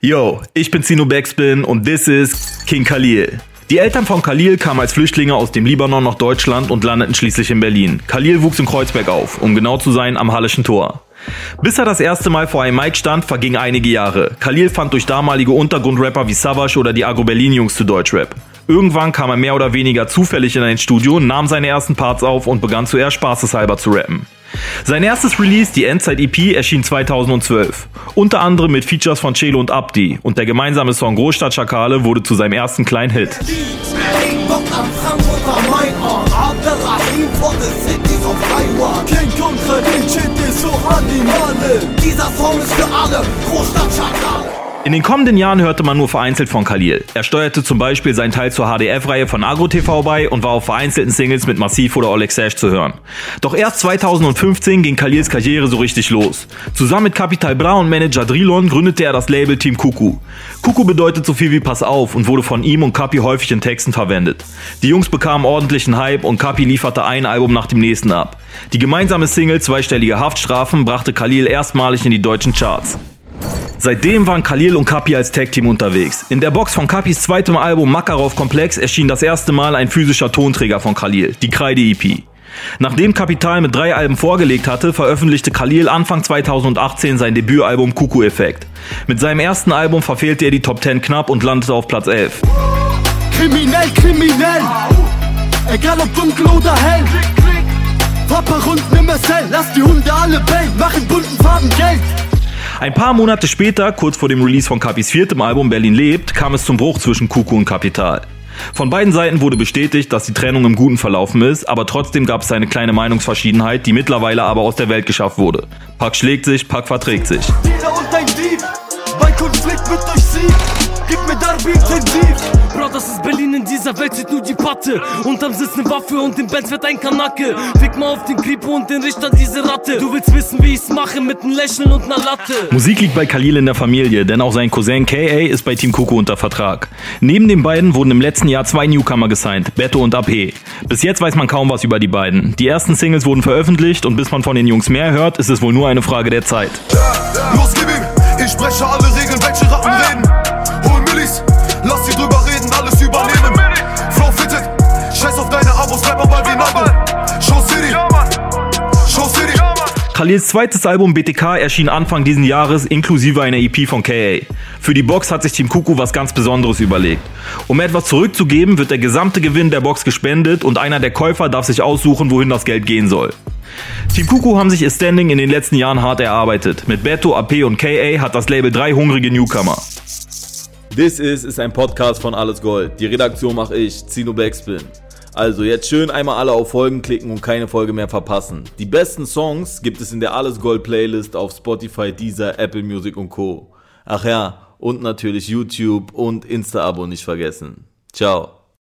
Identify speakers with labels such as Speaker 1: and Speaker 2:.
Speaker 1: Yo, ich bin Zino Backspin und this is King Khalil. Die Eltern von Khalil kamen als Flüchtlinge aus dem Libanon nach Deutschland und landeten schließlich in Berlin. Khalil wuchs in Kreuzberg auf, um genau zu sein am Hallischen Tor. Bis er das erste Mal vor einem Mic stand, vergingen einige Jahre. Khalil fand durch damalige Untergrundrapper wie Savage oder die Agro Berlin Jungs zu Deutschrap. Irgendwann kam er mehr oder weniger zufällig in ein Studio, nahm seine ersten Parts auf und begann zuerst spaßeshalber zu rappen. Sein erstes Release, die Endzeit-EP, erschien 2012. Unter anderem mit Features von Chelo und Abdi und der gemeinsame Song Großstadt Schakale wurde zu seinem ersten kleinen Hit. Dieser Song ist für alle Großstadt Schakale. In den kommenden Jahren hörte man nur vereinzelt von Khalil. Er steuerte zum Beispiel seinen Teil zur HDF-Reihe von AgroTV bei und war auf vereinzelten Singles mit Massiv oder Oleg Sash zu hören. Doch erst 2015 ging Khalils Karriere so richtig los. Zusammen mit Capital Bra und Manager Drilon gründete er das Label Team Kuku. Kuku bedeutet so viel wie Pass auf und wurde von ihm und Kapi häufig in Texten verwendet. Die Jungs bekamen ordentlichen Hype und Kapi lieferte ein Album nach dem nächsten ab. Die gemeinsame Single Zweistellige Haftstrafen brachte Khalil erstmalig in die deutschen Charts. Seitdem waren Khalil und Kapi als Tag-Team unterwegs. In der Box von Kapis zweitem Album Makarov Komplex erschien das erste Mal ein physischer Tonträger von Khalil, die Kreide-EP. Nachdem Kapital mit drei Alben vorgelegt hatte, veröffentlichte Khalil Anfang 2018 sein Debütalbum Kuku Effekt. Mit seinem ersten Album verfehlte er die Top 10 knapp und landete auf Platz 11. Kriminell, kriminell, egal ob dunkel oder hell. Papa rund nimm es hell, lass Ein paar Monate später, kurz vor dem Release von Capis viertem Album Berlin lebt, kam es zum Bruch zwischen Kuku und Kapital. Von beiden Seiten wurde bestätigt, dass die Trennung im Guten verlaufen ist, aber trotzdem gab es eine kleine Meinungsverschiedenheit, die mittlerweile aber aus der Welt geschafft wurde. Pack schlägt sich, Pack verträgt sich. Sieht nur die Patte. Unterm Sitz ne Waffe und im Benz wird ein Kanacke. Fick mal auf den Kripo und den Richter diese Ratte. Du willst wissen, wie ich's mache mit nem Lächeln und ner Latte. Musik liegt bei Khalil in der Familie, denn auch sein Cousin K.A. ist bei Team Coco unter Vertrag. Neben den beiden wurden im letzten Jahr zwei Newcomer gesigned, Beto und AP. Bis jetzt weiß man kaum was über die beiden. Die ersten Singles wurden veröffentlicht und bis man von den Jungs mehr hört, ist es wohl nur eine Frage der Zeit. Los, gib ihm! Ich spreche alle Regeln, welche Khalils zweites Album BTK erschien Anfang diesen Jahres inklusive einer EP von KA. Für die Box hat sich Team Kuku was ganz Besonderes überlegt. Um etwas zurückzugeben, wird der gesamte Gewinn der Box gespendet und einer der Käufer darf sich aussuchen, wohin das Geld gehen soll. Team Kuku haben sich ihr Standing in den letzten Jahren hart erarbeitet. Mit Beto, AP und KA hat das Label drei hungrige Newcomer. This Is ist ein Podcast von Alles Gold. Die Redaktion mache ich, Zino Backspin. Also jetzt schön einmal alle auf Folgen klicken und keine Folge mehr verpassen. Die besten Songs gibt es in der Alles Gold Playlist auf Spotify, Deezer, Apple Music und Co. Ach ja, und natürlich YouTube und Insta-Abo nicht vergessen. Ciao.